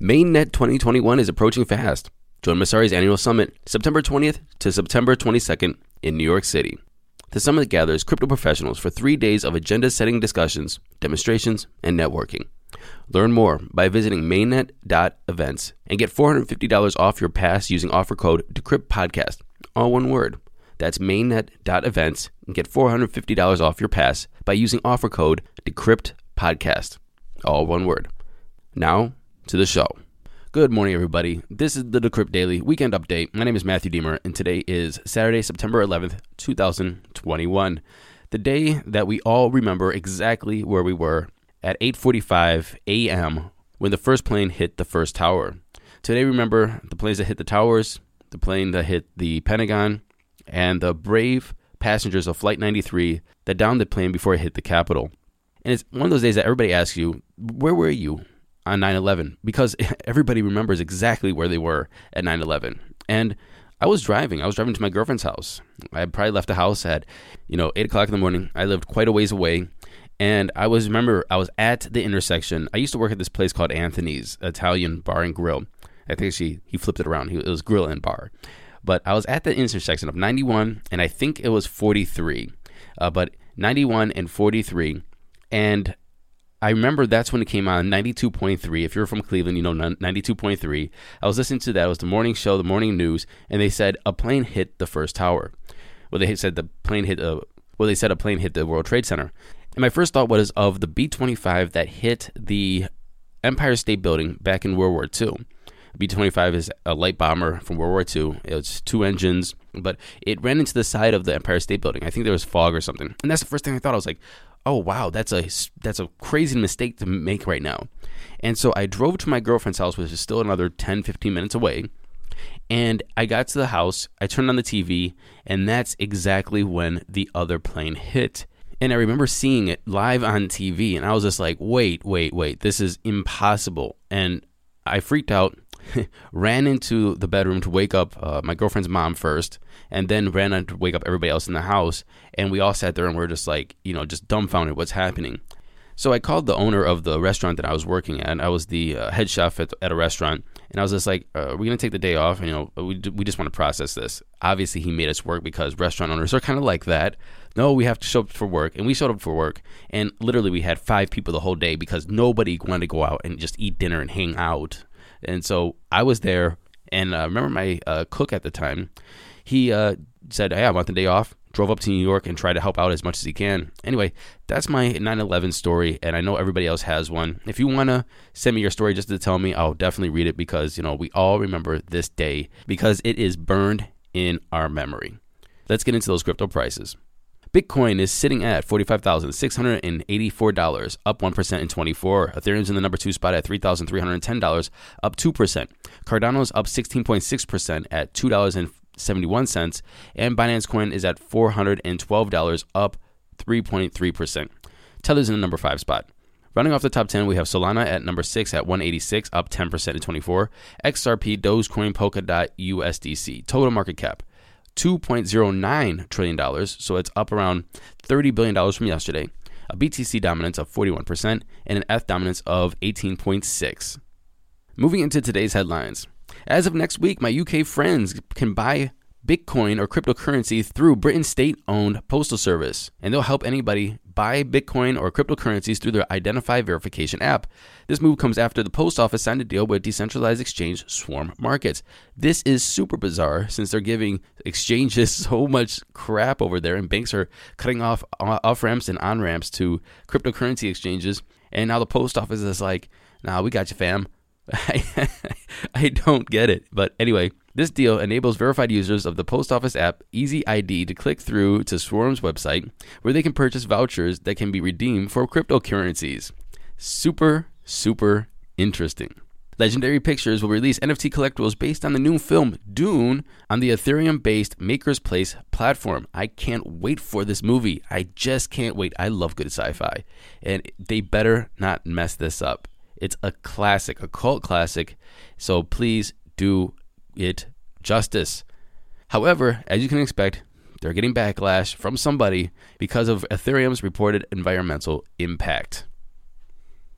MainNet 2021 is approaching fast. Join Messari's annual summit, September 20th to September 22nd in New York City. The summit gathers crypto professionals for three days of agenda setting discussions, demonstrations, and networking. Learn more by visiting mainnet.events and get $450 off your pass using offer code DecryptPodcast, all one word. That's mainnet.events and get $450 off your pass by using offer code DecryptPodcast, all one word. Now, to the show. Good morning, everybody. This is the Decrypt Daily Weekend Update. My name is Matthew Diemer, and today is Saturday, September 11th, 2021. The day that we all remember exactly where we were at 8:45 a.m. when the first plane hit the first tower. Today, remember the planes that hit the towers, the plane that hit the Pentagon, and the brave passengers of Flight 93 that downed the plane before it hit the Capitol. And it's one of those days that everybody asks you, where were you on 9 11? Because everybody remembers exactly where they were at 9 11. And I was driving. I was driving to my girlfriend's house. I probably left the house at, you know, 8 o'clock in the morning. I lived quite a ways away. And I was, remember, I was at the intersection. I used to work at this place called Anthony's Italian Bar and Grill. I think she, he flipped it around. He, it was grill and bar. But I was at the intersection of 91 and I think it was 43. Uh, but 91 and 43. And I remember that's when it came out, 92.3. If you're from Cleveland, you know 92.3. I was listening to that. It was the morning show, the morning news, and they said a plane hit the first tower. Well, they said the plane hit. Uh, well, they said a plane hit the World Trade Center. And my first thought was of the B 25 that hit the Empire State Building back in World War II. B 25 is a light bomber from World War II. It's two engines, but it ran into the side of the Empire State Building. I think there was fog or something. And that's the first thing I thought. I was like, oh, wow, that's a, that's a crazy mistake to make right now. And so I drove to my girlfriend's house, which is still another 10, 15 minutes away. And I got to the house, I turned on the TV, and that's exactly when the other plane hit. And I remember seeing it live on TV, and I was just like, wait, wait, wait, this is impossible. And I freaked out, ran into the bedroom to wake up uh, my girlfriend's mom first, and then ran to wake up everybody else in the house. And we all sat there and we are just like, you know, just dumbfounded what's happening. So I called the owner of the restaurant that I was working at. I was the uh, head chef at, at, a restaurant, and I was just like, uh, "We're gonna take the day off, and you know, we we just want to process this." Obviously, he made us work because restaurant owners are kind of like that. No, we have to show up for work, and we showed up for work, and literally we had five people the whole day because nobody wanted to go out and just eat dinner and hang out. And so I was there, and I uh, remember my uh, cook at the time. He uh, said, "Hey, I want the day off." Drove up to New York and tried to help out as much as he can. Anyway, that's my 9/11 story, and I know everybody else has one. If you want to send me your story just to tell me, I'll definitely read it because you know we all remember this day because it is burned in our memory. Let's get into those crypto prices. Bitcoin is sitting at $45,684, up 1% in 24. Ethereum's in the number two spot at $3,310, up 2%. Cardano's up 16.6% at $2.71. And Binance Coin is at $412, up 3.3%. Tether's in the number five spot. Running off the top 10, we have Solana at number 6 at 186, up 10% in 24. XRP, Dogecoin, Polkadot, USDC. Total market cap $2.09 trillion, so it's up around $30 billion from yesterday, a BTC dominance of 41%, and an ETH dominance of 18.6. Moving into today's headlines. As of next week, my UK friends can buy Bitcoin or cryptocurrency through Britain's state owned postal service, and they'll help anybody buy Bitcoin or cryptocurrencies through their Identify Verification app. This move comes after the post office signed a deal with decentralized exchange Swarm Markets. This is super bizarre since they're giving exchanges so much crap over there, and banks are cutting off uh, off ramps and on ramps to cryptocurrency exchanges. And now the post office is like, nah, we got you, fam. I, I don't get it. But anyway, this deal enables verified users of the Post Office app Easy ID to click through to Swarm's website where they can purchase vouchers that can be redeemed for cryptocurrencies. Super, super interesting. Legendary Pictures will release NFT collectibles based on the new film Dune on the Ethereum based MakersPlace platform. I can't wait for this movie. I just can't wait. I love good sci fi. And they better not mess this up. It's a classic, a cult classic. So please do it justice. However, as you can expect, they're getting backlash from somebody because of Ethereum's reported environmental impact.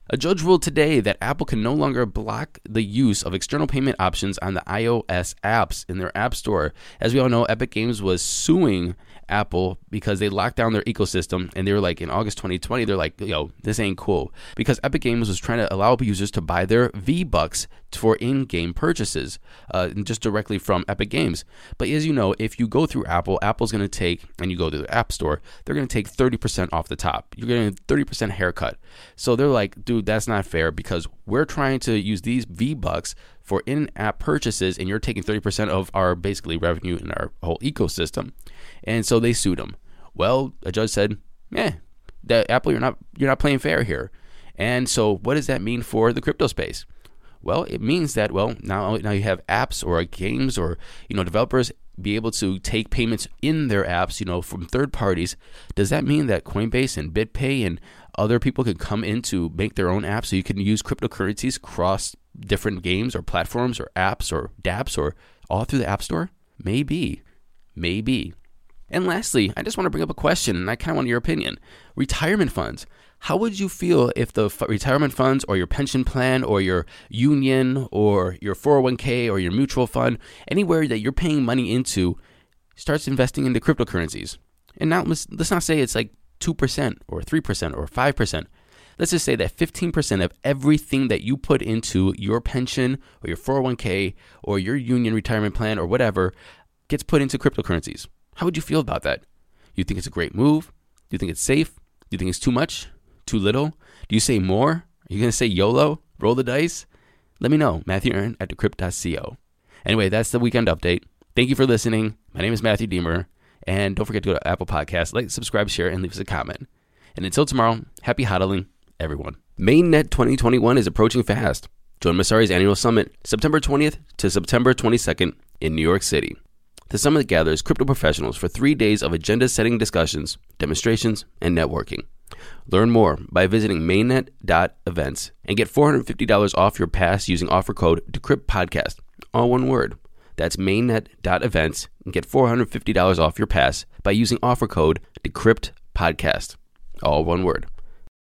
A judge ruled today that Apple can no longer block the use of external payment options on the iOS apps in their App Store. As we all know, Epic Games was suing Apple because they locked down their ecosystem and they were like in August 2020 they're like yo this ain't cool. Because Epic Games was trying to allow users to buy their V Bucks for in-game purchases uh, just directly from Epic Games. But as you know if you go through Apple Apple's going to take and you go to the App Store they're going to take 30% off the top. You're getting a 30% haircut. So they're like dude that's not fair because we're trying to use these V Bucks for in app purchases, and you're taking 30% of our basically revenue in our whole ecosystem. And so they sued him. Well, a judge said, "Yeah, that Apple, you're not you're not playing fair here." And so, what does that mean for the crypto space? Well, it means that well now now you have apps or games or you know developers be able to take payments in their apps, you know, from third parties. Does that mean that Coinbase and BitPay and other people can come in to make their own apps so you can use cryptocurrencies cross different games or platforms or apps or dApps or all through the App Store? Maybe. Maybe. And lastly, I just want to bring up a question and I kind of want your opinion. Retirement funds. How would you feel if the f- retirement funds or your pension plan or your union or your 401k or your mutual fund, anywhere that you're paying money into, starts investing into cryptocurrencies? And now let's, let's not say it's like 2% or 3% or 5%. Let's just say that 15% of everything that you put into your pension or your 401k or your union retirement plan or whatever gets put into cryptocurrencies. How would you feel about that? You think it's a great move? Do you think it's safe? Do you think it's too much? Too little? Do you say more? Are you going to say YOLO? Roll the dice? Let me know. Matthew Aaron at decrypt.co. Anyway, that's the weekend update. Thank you for listening. My name is Matthew Diemer. And don't forget to go to Apple Podcasts, like, subscribe, share, and leave us a comment. And until tomorrow, happy hodling everyone. MainNet 2021 is approaching fast. Join Messari's annual summit September 20th to September 22nd in New York City. The summit gathers crypto professionals for three days of agenda setting discussions, demonstrations, and networking. Learn more by visiting mainnet.events and get $450 off your pass using offer code DecryptPodcast, all one word. That's mainnet.events and get $450 off your pass by using offer code DecryptPodcast, all one word.